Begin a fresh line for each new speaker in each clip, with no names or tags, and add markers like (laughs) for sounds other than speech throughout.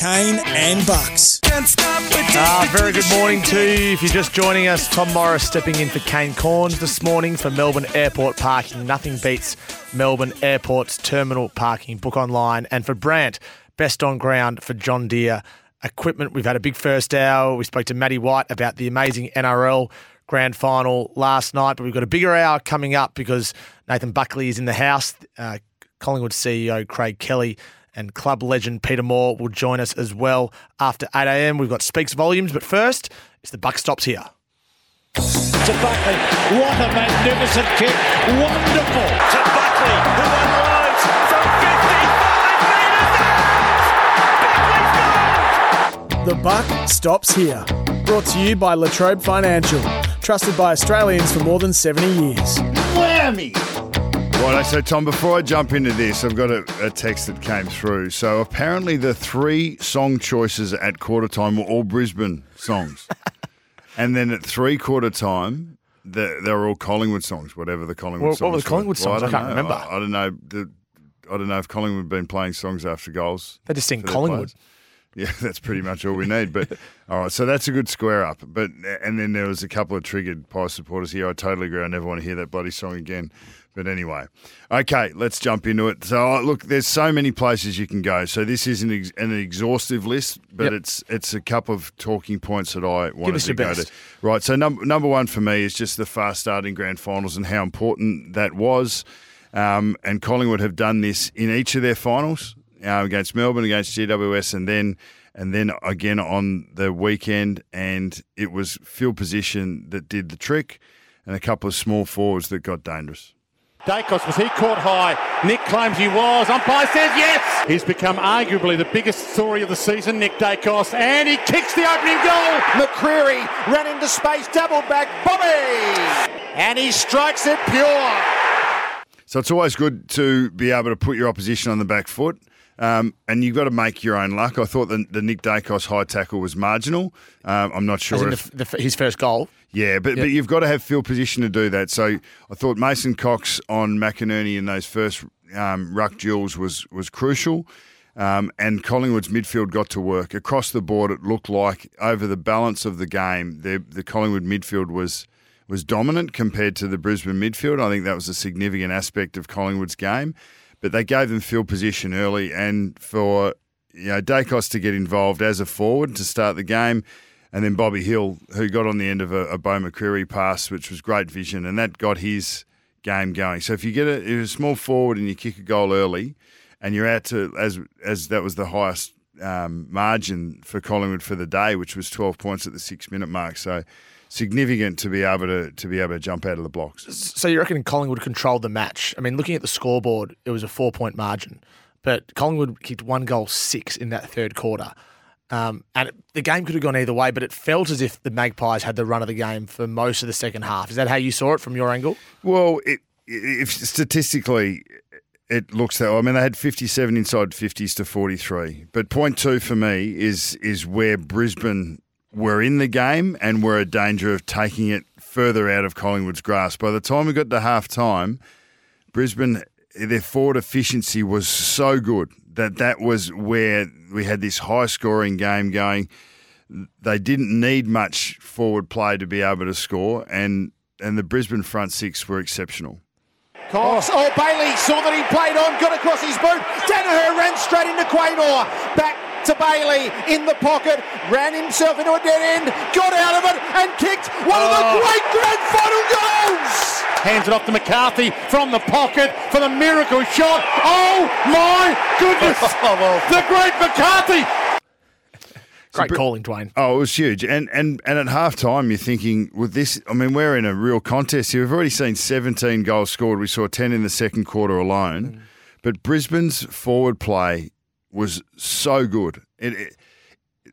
Kane and Bucks.
Ah, very good morning to you. If you're just joining us, Tom Morris stepping in for Kane Cornes this morning for Melbourne Airport parking. Nothing beats Melbourne Airport's terminal parking. Book online. And for Brandt, best on ground for John Deere equipment. We've had a big first hour. We spoke to Matty White about the amazing NRL grand final last night, but we've got a bigger hour coming up because Nathan Buckley is in the house. Uh, Collingwood CEO Craig Kelly and club legend Peter Moore will join us as well after 8 a.m. We've got Speaks Volumes, but first, it's the Buck Stops here.
To Buckley. What a magnificent kick. Wonderful.
To Buckley, who unloads from 55 metres out.
The Buck Stops here. Brought to you by La Trobe Financial. Trusted by Australians for more than 70 years.
Whammy.
Right, so Tom, before I jump into this, I've got a, a, text that came through. So apparently, the three song choices at quarter time were all Brisbane songs, (laughs) and then at three quarter time, they, they were all Collingwood songs, whatever the Collingwood
Well,
songs.
what were the Collingwood
Well,
songs? I can't
know.
remember.
I, I don't know. The, I don't know if Collingwood have been playing songs after goals.
They just sing Collingwood. (laughs)
Yeah, that's pretty much all we need. But (laughs) all right, so that's a good square up. But and then there was a couple of triggered Pie supporters here. I totally agree. I never want to hear that bloody song again. But anyway, okay, let's jump into it. So uh, look, there's so many places you can go. So this isn't ex- an exhaustive list, but
Yep.
it's it's a couple of talking points that I wanted to go
best.
to. Right. So number number one for me is just the fast starting grand finals and how important that was. Um, and Collingwood have done this in each of their finals uh, against Melbourne, against GWS, and then and then again on the weekend. And it was field position that did the trick, and a couple of small forwards that got dangerous.
Daicos, was he caught high? Nick claims he was. Umpire says yes. He's become arguably the biggest story of the season, Nick Daicos, and he kicks the opening goal.
McCreery ran into space, double back, Bobby! And he strikes it pure.
So it's always good to be able to put your opposition on the back foot. Um, and you've got to make your own luck. I thought the, the Nick Daicos high tackle was marginal. Um, I'm not
As
sure
in
if
the, the, his first goal.
Yeah, but, but you've got to have field position to do that. So I thought Mason Cox on McInerney in those first um, ruck duels was was crucial. Um, and Collingwood's midfield got to work across the board. It looked like over the balance of the game, the the Collingwood midfield was was dominant compared to the Brisbane midfield. I think that was a significant aspect of Collingwood's game. But they gave them field position early, and for you know Daicos to get involved as a forward to start the game, and then Bobby Hill, who got on the end of a, a Beau McCreery pass, which was great vision, and that got his game going. So if you get a, you're a small forward and you kick a goal early, and you're out to as as that was the highest um, margin for Collingwood for the day, which was 12 points at the six minute mark. So significant to be able to to be able to jump out of the blocks.
So you reckon Collingwood controlled the match? I mean, looking at the scoreboard, it was a four point margin, but Collingwood kicked one goal six in that third quarter. Um, and it, the game could have gone either way, but it felt as if the Magpies had the run of the game for most of the second half. Is that how you saw it from your angle?
Well, it, if statistically it looks that. I mean, they had fifty-seven inside fifties to forty-three. But point two for me is is where Brisbane were in the game and were a danger of taking it further out of Collingwood's grasp. By the time we got to half time, Brisbane their forward efficiency was so good that that was where we had this high scoring game going. They didn't need much forward play to be able to score, and and the Brisbane front six were exceptional.
Cox. Oh, Bailey saw that he played on, got across his boot. Daniher ran straight into Quaynor. Back to Bailey in the pocket, ran himself into a dead end, got out of it, and kicked one of the oh. great grand final goals.
Hands it off to McCarthy from the pocket for the miracle shot. Oh my goodness! (laughs) Oh, the great McCarthy.
Great calling, Dwayne.
Oh, it was huge. And and and at halftime, you're thinking, with this, I mean, we're in a real contest here. We've already seen 17 goals scored. We saw 10 in the second quarter alone. Mm. But Brisbane's forward play was so good. It, it,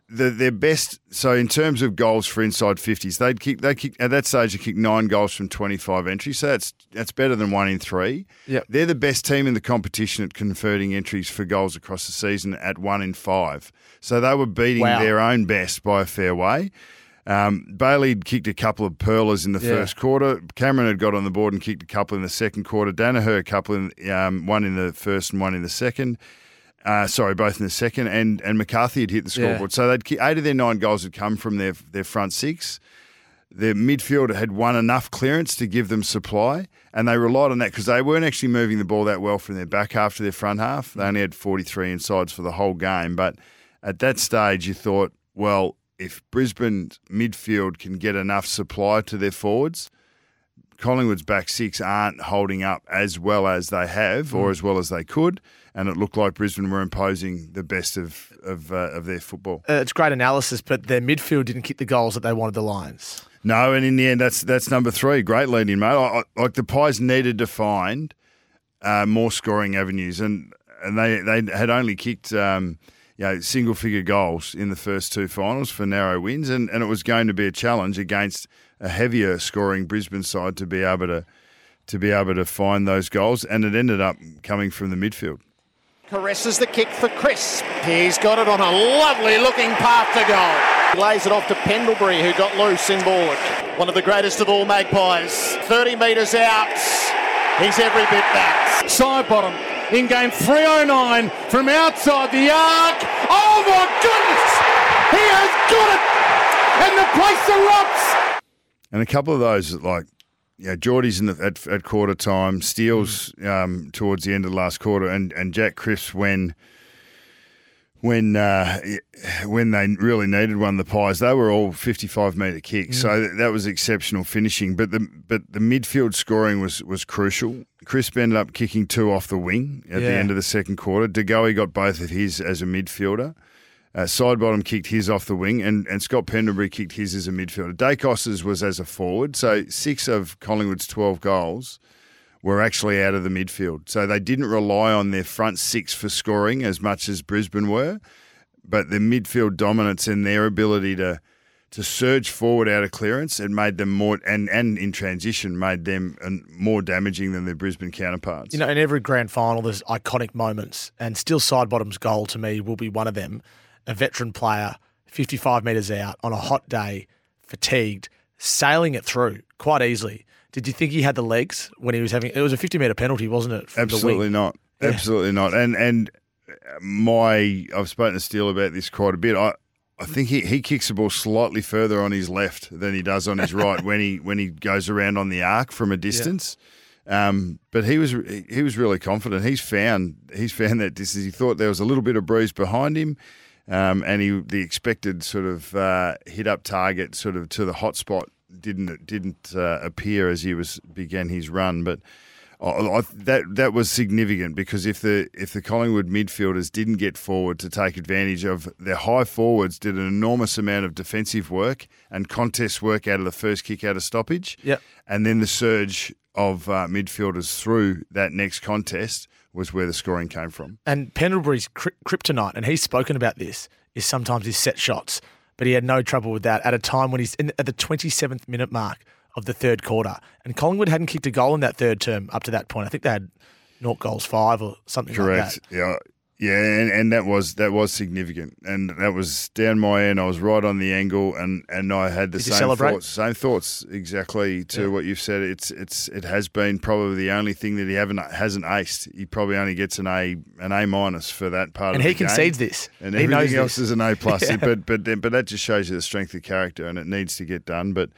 the, their best. So in terms of goals for inside 50s, they'd kick. They kick at that stage. They kicked nine goals from 25 entries. So that's that's better than one in three.
Yep.
They're the best team in the competition at converting entries for goals across the season at one in five. So they were beating
Wow.
their own best by a fair way. Um, Bailey had kicked a couple of pearlers in the
Yeah.
first quarter. Cameron had got on the board and kicked a couple in the second quarter. Daniher a couple in um, one in the first and one in the second. Uh, sorry, both in the second, and, and McCarthy had hit the
Yeah.
scoreboard. So they'd eight of their nine goals had come from their their front six. Their midfield had won enough clearance to give them supply, and they relied on that because they weren't actually moving the ball that well from their back half to their front half. They only had 43 insides for the whole game. But at that stage, you thought, well, if Brisbane's midfield can get enough supply to their forwards, Collingwood's back six aren't holding up as well as they have or as well as they could, and it looked like Brisbane were imposing the best of of, uh, of their football.
Uh, it's great analysis, but their midfield didn't kick the goals that they wanted the Lions.
No, and in the end, that's that's number three. Great lead in, mate. I, I, like the Pies needed to find uh, more scoring avenues, and and they they had only kicked. Um, you know, single figure goals in the first two finals for narrow wins, and, and it was going to be a challenge against a heavier scoring Brisbane side to be able to to be able to find those goals, and it ended up coming from the midfield.
Caresses the kick for Crisp. He's got it on a lovely looking path to goal. He lays it off to Pendlebury, who got loose in ball. One of the greatest of all magpies. 30 metres out. He's every bit back.
Sidebottom in game 309 from outside the arc. Oh my goodness! He has got it! And the place erupts!
And a couple of those, like, yeah, Geordie's in the, at, at quarter time, Steele's um, towards the end of the last quarter, and, and Jack Crisp when when uh, when they really needed one, the Pies, they were all fifty-five metre kicks, so that, that was exceptional finishing. But the but the midfield scoring was was crucial. Crisp ended up kicking two off the wing at the end of the second quarter. De Goey got both of his as a midfielder. Uh, Sidebottom kicked his off the wing, and, and Scott Pendlebury kicked his as a midfielder. Daicos's was as a forward. So six of Collingwood's 12 goals were actually out of the midfield. So they didn't rely on their front six for scoring as much as Brisbane were, but the midfield dominance and their ability to to surge forward out of clearance it made them more and and in transition made them more damaging than their Brisbane counterparts.
You know, in every grand final, there's iconic moments, and still Sidebottom's goal to me will be one of them. A veteran player, 55 metres out on a hot day, fatigued, sailing it through quite easily. Did you think he had the legs when he was having? It was a 50 metre penalty, wasn't it? from the wing?
Absolutely not.
Yeah.
Absolutely not. And and my I've spoken to Steele about this quite a bit. I I think he, he kicks the ball slightly further on his left than he does on his (laughs) right when he when he goes around on the arc from a distance. Um, but he was he was really confident. He's found he's found that distance. He thought there was a little bit of breeze behind him, um, and he the expected sort of uh, hit up target sort of to the hot spot didn't didn't uh, appear as he was began his run. But I, that that was significant because if the if the Collingwood midfielders didn't get forward to take advantage of their high forwards, did an enormous amount of defensive work and contest work out of the first kick out of stoppage.
Yep.
and then the surge of uh, midfielders through that next contest was where the scoring came from.
And Pendlebury's kry- kryptonite, and he's spoken about this, is sometimes his set shots. But he had no trouble with that at a time when he's in, at the 27th minute mark of the third quarter. And Collingwood hadn't kicked a goal in that third term up to that point. I think they had naught goals five or something like
Correct.
that.
Yeah. Yeah, and, and that was that was significant, and that was down my end. I was right on the angle, and, and I had the
Did
same thoughts. Same thoughts exactly to
Yeah.
what you've said. It's it's it has been probably the only thing that he haven't hasn't aced. He probably only gets an A an A minus for that part
And
of
he
the game.
this.
and
he knows
everything else
this.
is an A plus. (laughs)
Yeah.
But but then, but that just shows you the strength of character, and it needs to get done. But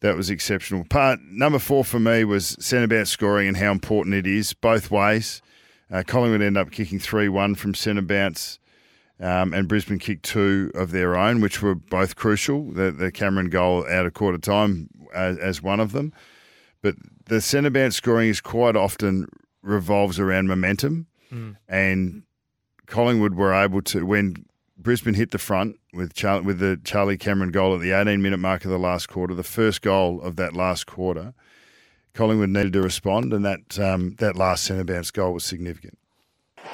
that was exceptional. Part number four for me was centre about scoring and how important it is both ways. Uh, Collingwood ended up kicking three one from centre bounce, um, and Brisbane kicked two of their own, which were both crucial. The, the Cameron goal out of quarter time as, as one of them, but the centre bounce scoring is quite often revolves around momentum, and Collingwood were able to when Brisbane hit the front with Char- with the Charlie Cameron goal at the 18 minute mark of the last quarter, the first goal of that last quarter. Collingwood needed to respond, and that um, that last centre bounce goal was significant.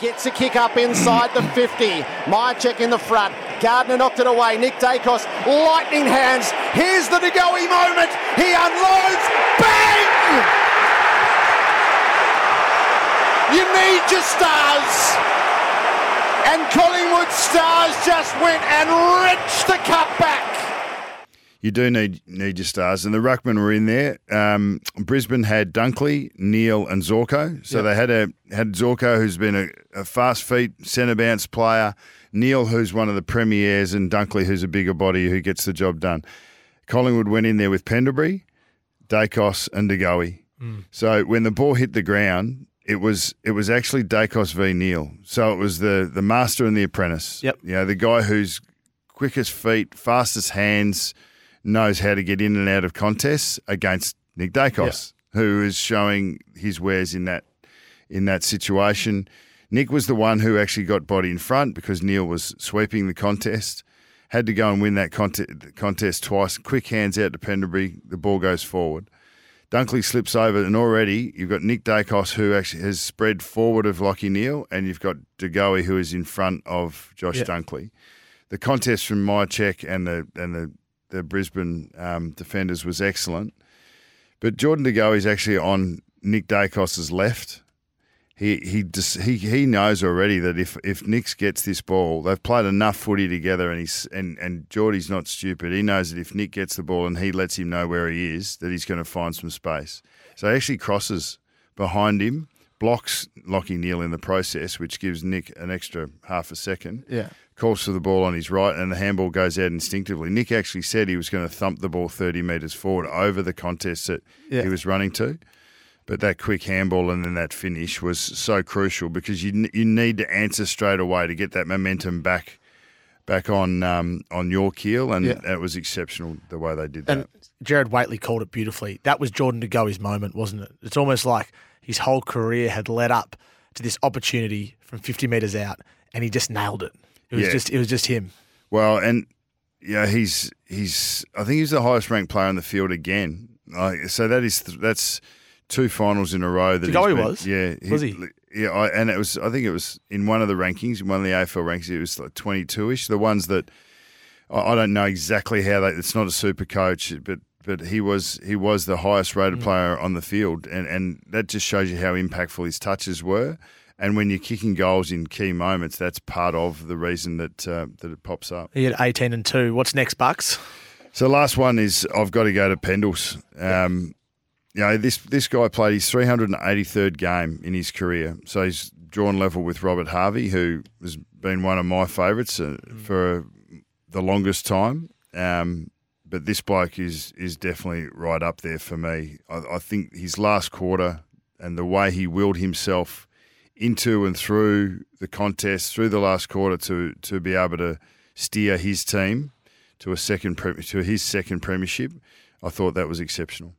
Gets a kick up inside the 50. Mihocek in the front. Gardiner knocked it away. Nick Daicos, lightning hands. Here's the De Goey moment. He unloads. Bang! You need your stars. And Collingwood stars just went and wrenched the cup back.
You do need need your stars, and the ruckmen were in there. Um, Brisbane had Dunkley, Neale, and Zorko. So
Yep.
they had a had Zorko, who's been a, a fast feet centre bounce player. Neale, who's one of the premiers, and Dunkley, who's a bigger body who gets the job done. Collingwood went in there with Pendlebury, Daicos, and De Goey. So when the ball hit the ground, it was it was actually Daicos v Neale. So it was the the master and the apprentice.
Yep.
You know, the guy who's quickest feet, fastest hands, knows how to get in and out of contests against Nick Daicos, who is showing his wares in that in that situation. Nick was the one who actually got body in front because Neale was sweeping the contest. Had to go and win that contest, contest twice. Quick hands out to Pendlebury. The ball goes forward. Dunkley slips over, and already you've got Nick Dacos, who actually has spread forward of Lachie Neale, and you've got De Goey, who is in front of Josh
Yeah.
Dunkley. The contest from Mihocek and the and the, the Brisbane um, defenders was excellent, but Jordan De Goey is actually on Nick Daicos's left. He he just, he he knows already that if if Nix gets this ball, they've played enough footy together, and he's and and Geordie's not stupid. He knows that if Nick gets the ball and he lets him know where he is, that he's going to find some space. So he actually crosses behind him, blocks Lachie Neale in the process, which gives Nick an extra half a second.
Yeah.
Calls for the ball on his right, and the handball goes out instinctively. Nick actually said he was going to thump the ball 30 metres forward over the contest that
Yeah.
he was running to. But that quick handball and then that finish was so crucial because you you need to answer straight away to get that momentum back back on um, on your keel, and
Yeah.
it was exceptional the way they did that.
And Gerard Whateley called it beautifully. That was Jordan De Goey's moment, wasn't it? It's almost like his whole career had led up to this opportunity from 50 metres out, and he just nailed it. It was
Yeah.
just it was just him.
Well, and yeah, he's he's I think he's the highest ranked player on the field again. Like, so that is that's two finals in a row that been-
was?
Yeah,
Was he?
Yeah, I, and it was I think it was in one of the rankings, in one of the AFL rankings, it was like twenty two ish. The ones that I, I don't know exactly how they. It's not a super coach, but. But he was he was the highest
Mm.
rated player on the field, and, and that just shows you how impactful his touches were. And when you're kicking goals in key moments, that's part of the reason that uh, that it pops up.
He had 18 and 2. What's next, Bucks?
So last one is I've got to go to Pendles. Um, you know this this guy played his 383rd game in his career, so he's drawn level with Robert Harvey, who has been one of my favourites uh, for the longest time. Um, but this bloke is is definitely right up there for me. I, I think his last quarter and the way he willed himself into and through the contest through the last quarter to to be able to steer his team to a second pre- to his second premiership, I thought that was exceptional.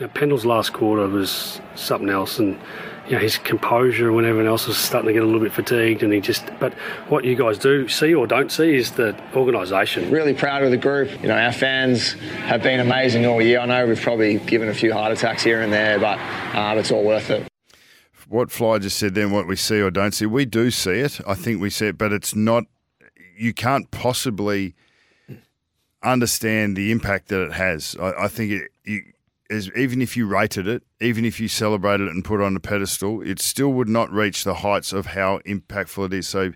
Now, Pendle's last quarter was something else, and you know his composure when everyone else was starting to get a little bit fatigued, and he just. But what you guys do see or don't see is the organisation.
Really proud of the group. You know, our fans have been amazing all year. I know we've probably given a few heart attacks here and there, but um, it's all worth it.
What Fly just said then, what we see or don't see, we do see it. I think we see it, but it's not. You can't possibly understand the impact that it has. I, I think it. You, as, even if you rated it, even if you celebrated it and put it on a pedestal, it still would not reach the heights of how impactful it is. So,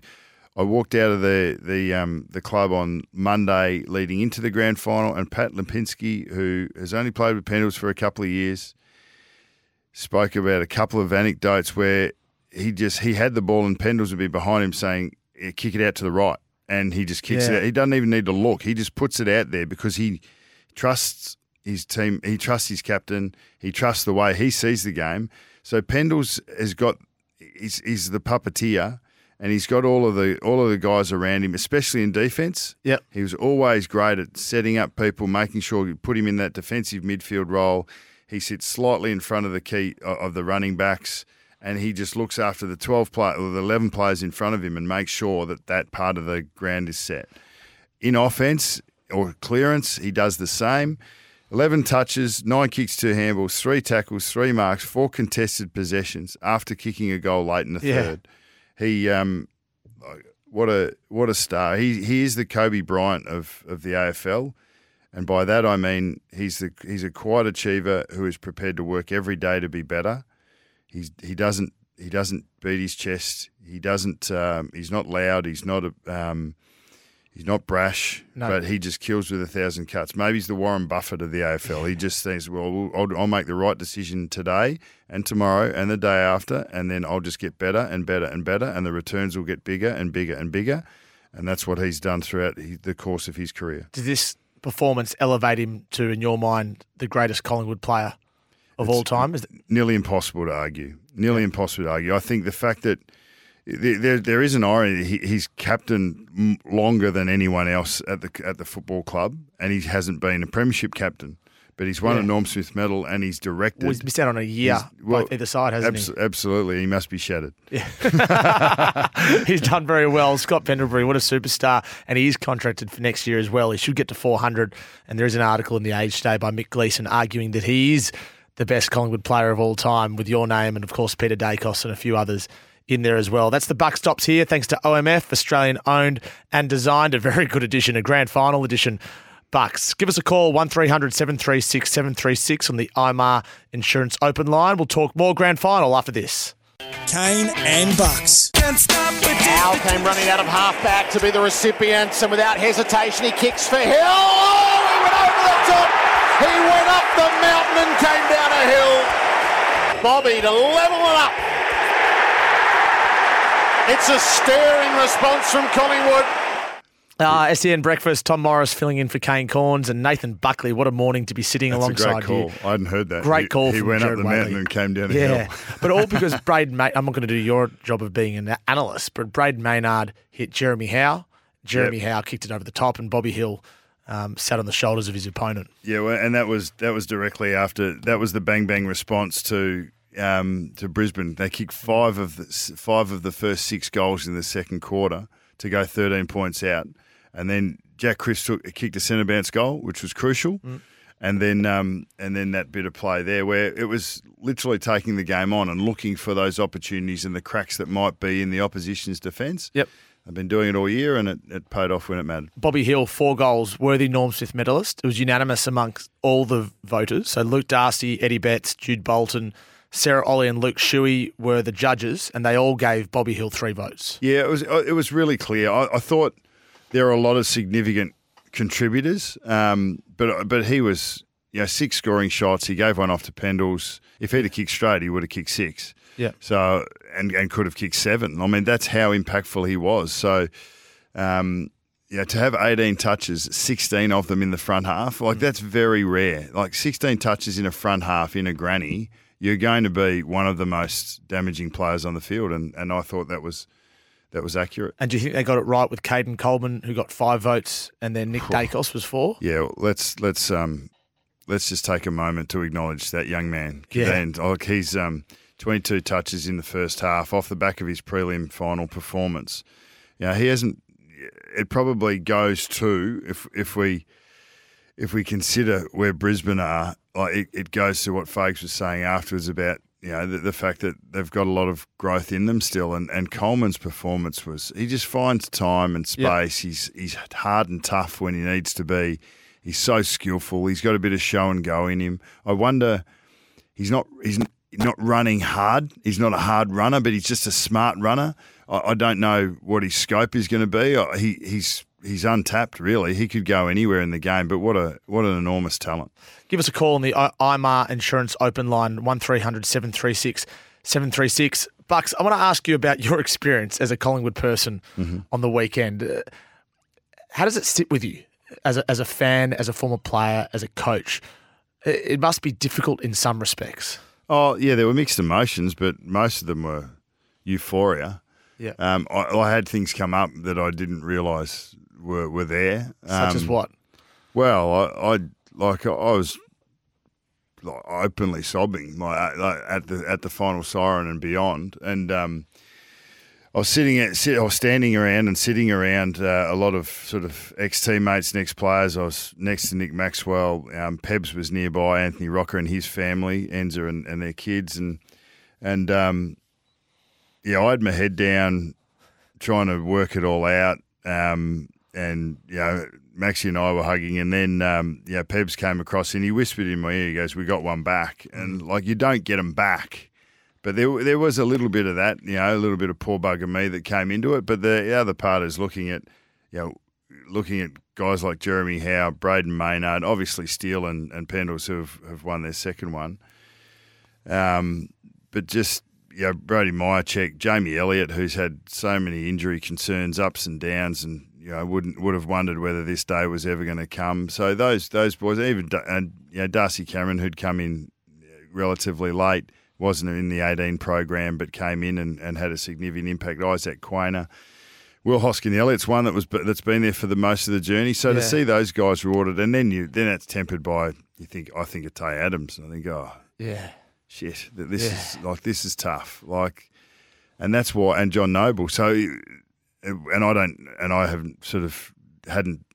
I walked out of the the um, the club on Monday leading into the grand final, and Pat Lipinski, who has only played with Pendles for a couple of years, spoke about a couple of anecdotes where he just he had the ball and Pendles would be behind him saying, "Kick it out to the right," and he just kicks
Yeah.
it out. He doesn't even need to look; he just puts it out there because he trusts his team. He trusts his captain. He trusts the way he sees the game. So Pendles has got he's, he's the puppeteer. And he's got all of the all of the guys around him, especially in defence.
Yep.
He was always great at setting up people, making sure you put him in that defensive midfield role. He sits slightly in front of the key of the running backs, and he just looks after the twelve play or the eleven players in front of him and makes sure that that part of the ground is set. In offense or clearance, he does the same. 11 touches, nine kicks, two handballs, three tackles, three marks, four contested possessions after kicking a goal late in the
Yeah.
third. He, um, what a what a star. He he is the Kobe Bryant of, of the AFL, and by that I mean he's the he's a quiet achiever who is prepared to work every day to be better. He's he doesn't he doesn't beat his chest. He doesn't. Um, he's not loud. He's not a. Um, He's not brash,
No.
but he just kills with a thousand cuts. Maybe he's the Warren Buffett of the AFL. He just thinks, well, I'll, I'll make the right decision today and tomorrow and the day after, and then I'll just get better and better and better, and the returns will get bigger and bigger and bigger. And that's what he's done throughout the course of his career.
Did this performance elevate him to, in your mind, the greatest Collingwood player of all time? Is it,
nearly impossible to argue. Nearly impossible to argue. I think the fact that there, there, there is an irony. He, he's captain longer than anyone else at the at the football club, and he hasn't been a premiership captain. But he's won
Yeah.
a Norm Smith medal, and he's directed.
well, he's missed out on a year,
well,
both either side, hasn't
abs- Absolutely, he must be shattered.
he? (laughs) He's done very well. Scott Pendlebury, what a superstar. And he is contracted for next year as well. He should get to 400. And there is an article in the Age today by Mick Gleeson arguing that he is the best Collingwood player of all time with your name and, of course, Peter Daicos and a few others in there as well. That's the buck stops here. Thanks to OMF, Australian owned and designed. A very good edition, a grand final edition. Bucks. Give us a call, 1300 736 736 on the IMAR Insurance Open line. We'll talk more grand final after this.
Kane and Bucks.
Al came running out of halfback to be the recipients, and without hesitation, he kicks for Hill. Oh, he went over the top. He went up the mountain and came down a hill. Bobby to level it up. It's a stirring response from Collingwood.
Uh, SEN Breakfast, Tom Morris filling in for Kane Cornes and Nathan Buckley. What a morning to be sitting
That's a great call.
you.
I hadn't heard that.
Great
He-
call
He, went
Gerard
up the mountain and came down
Yeah,
hill. (laughs)
but all because (laughs) Brayden. I'm not going to do your job of being an analyst, but Brayden Maynard hit Jeremy Howe. Jeremy Howe kicked it over the top, and Bobby Hill um, sat on the shoulders of his opponent.
Yeah, well, and that was that was directly after that was the bang bang response to um, to Brisbane. They kicked five of the five of the first six goals in the second quarter to go 13 points out, and then Jack Crisp took kicked a centre bounce goal, which was crucial. And then, um, and then that bit of play there, where it was literally taking the game on and looking for those opportunities and the cracks that might be in the opposition's defence.
Yep.
I've been doing it all year, and it, it paid off when it mattered.
Bobby Hill, four goals, worthy Norm Smith medalist. It was unanimous amongst all the voters. So Luke Darcy, Eddie Betts, Jude Bolton, Sarah Olle, and Luke Shuey were the judges, and they all gave Bobby Hill three votes.
Yeah, it was it was really clear. I, I thought there are a lot of significant contributors, um, but but he was you know six scoring shots. He gave one off to Pendles. If he'd have kicked straight, he would have kicked six.
Yeah.
So and and could have kicked seven. I mean, that's how impactful he was. So. Um, yeah, to have 18 touches, 16 of them in the front half, like that's very rare. Like 16 touches in a front half in a granny, you're going to be one of the most damaging players on the field, and, and I thought that was that was accurate.
And do you think they got it right with Keidan Coleman, who got five votes, and then Nick Daicos was four?
Yeah, well, let's let's um let's just take a moment to acknowledge that young man.
Yeah.
And like he's um 22 touches in the first half off the back of his prelim final performance. You know, he hasn't. It probably goes to if if we if we consider where Brisbane are, like it, it goes to what Fags was saying afterwards about you know the, the fact that they've got a lot of growth in them still, and, and Coleman's performance was he just finds time and space. He's he's hard and tough when he needs to be. He's so skillful. He's got a bit of show and go in him. I wonder he's not he's not running hard. He's not a hard runner, but he's just a smart runner. I, I don't know what his scope is going to be. He he's he's untapped really. He could go anywhere in the game, but what a what an enormous talent.
Give us a call on the IMAR Insurance Open Line, 1300 736 736. Bucks, I want to ask you about your (laughs) experience as a Collingwood person on the weekend. Uh, how does it sit with you as a, as a fan, as a former player, as a coach? It, it must be difficult in some respects.
Oh yeah, there were mixed emotions, but most of them were euphoria.
Yeah.
Um, I, I had things come up that I didn't realise were were there.
Such as
Um,
what?
Well, I, I like I was like openly sobbing like, at- like at the at the final siren and beyond, and um, I was sitting at sit, I was standing around and sitting around uh, a lot of sort of ex teammates, next players. I was next to Nick Maxwell. Um, Pebs was nearby. Anthony Rocca and his family, Enza and, and their kids, and and um, yeah, I had my head down, trying to work it all out. Um, and you know, Maxie and I were hugging, and then um, yeah, Pebs came across and he whispered in my ear. He goes, "We got one back," and like you don't get them back. But there, there was a little bit of that, you know, a little bit of poor bugger me that came into it. But the other part is looking at, you know, looking at guys like Jeremy Howe, Brayden Maynard, obviously Steele and, and Pendles who have, have won their second one. Um, but just you know, Brody Mihocek, Jamie Elliott, who's had so many injury concerns, ups and downs, and you know wouldn't would have wondered whether this day was ever going to come. So those those boys, even and you know Darcy Cameron, who'd come in relatively late, wasn't in the 18 program, but came in and, and had a significant impact. Isaac Quaynor. Will Hoskin Elliott's one that was that's been there for the most of the journey. So
Yeah.
to see those guys rewarded, and then you then it's tempered by you think I think of Tay Adams, and I think oh
Yeah.
shit, that this is like this is tough. Like, and that's why, and John Noble. So, and I don't, and I haven't sort of hadn't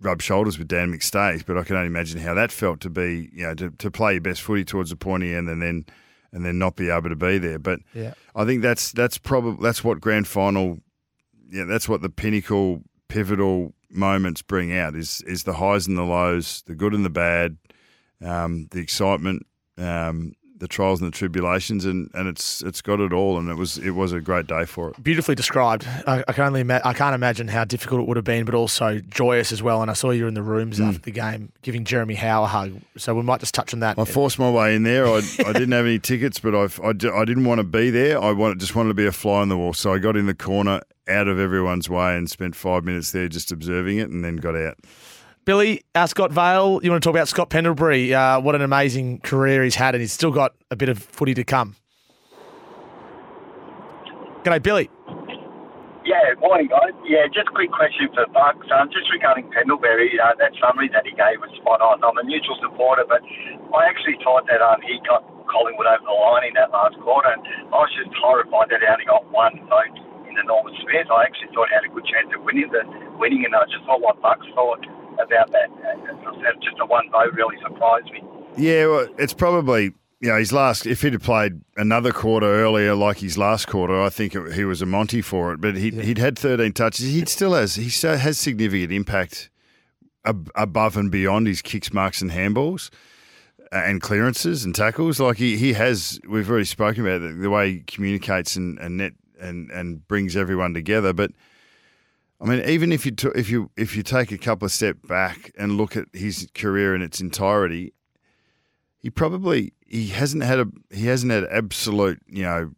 rubbed shoulders with Dan McStay, but I can only imagine how that felt to be, you know, to, to play your best footy towards the pointy end and then and then not be able to be there. But
Yeah.
I think that's that's probably that's what grand final, yeah, that's what the pinnacle, pivotal moments bring out is is the highs and the lows, the good and the bad, um, the excitement, um, the trials and the tribulations, and, and it's it's got it all, and it was it was a great day for it.
Beautifully described. I, I can only ima- I can't imagine how difficult it would have been, but also joyous as well. And I saw you in the rooms
Mm.
after the game giving Jeremy Howe a hug. So we might just touch on that.
I forced my way in there. I, I didn't have any tickets, but I've, I, I didn't want to be there. I wanted, just wanted to be a fly on the wall. So I got in the corner out of everyone's way and spent five minutes there just observing it and then got out.
Billy, uh, Scott Vale, you want to talk about Scott Pendlebury? Uh, what an amazing career he's had, and he's still got a bit of footy to come. G'day, Billy.
Yeah, morning, guys. Yeah, just a quick question for Bucks. Um, just regarding Pendlebury, uh, that summary that he gave was spot on. I'm a neutral supporter, but I actually thought that um, he got Collingwood over the line in that last quarter, and I was just horrified that he only got one vote in the Norman Smith. I actually thought he had a good chance of winning the winning, and I just thought what Bucks thought about that. Uh, just a one vote really surprised me.
Yeah, well, it's probably you know his last. If he'd have played another quarter earlier, like his last quarter, I think it, he was a Monty for it. But he he'd had 13 touches. He still has he still has significant impact ab- above and beyond his kicks, marks, and handballs. uh, And clearances and tackles, like he, he has, we've already spoken about the, the way he communicates and, and net and, and brings everyone together. But I mean, even if you t- if you if you take a couple of steps back and look at his career in its entirety, he probably he hasn't had a he hasn't had absolute you know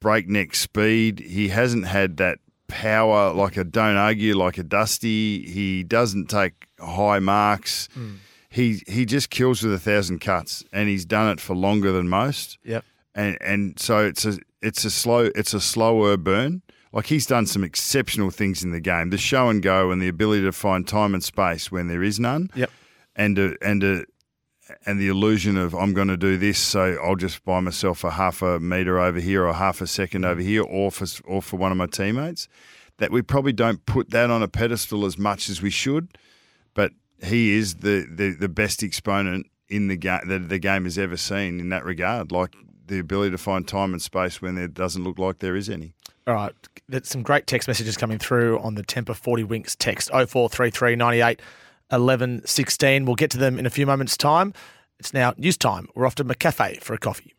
breakneck speed. He hasn't had that power like a don't argue like a Dusty. He doesn't take high marks. Hmm. He he just kills with a thousand cuts, and he's done it for longer than most.
Yep.
And and so it's a it's a slow it's a slower burn. Like he's done some exceptional things in the game, the show and go, and the ability to find time and space when there is none
Yep.
and to, and to, and the illusion of I'm going to do this, so I'll just buy myself a half a meter over here or half a second over here, or for or for one of my teammates. That we probably don't put that on a pedestal as much as we should, but he is the the, the best exponent in the game that the game has ever seen in that regard. Like the ability to find time and space when there doesn't look like there is any.
All right. There's some great text messages coming through on the Temper 40 Winks text 0433 98 11 16. We'll get to them in a few moments' time. It's now news time. We're off to McCafe for a coffee.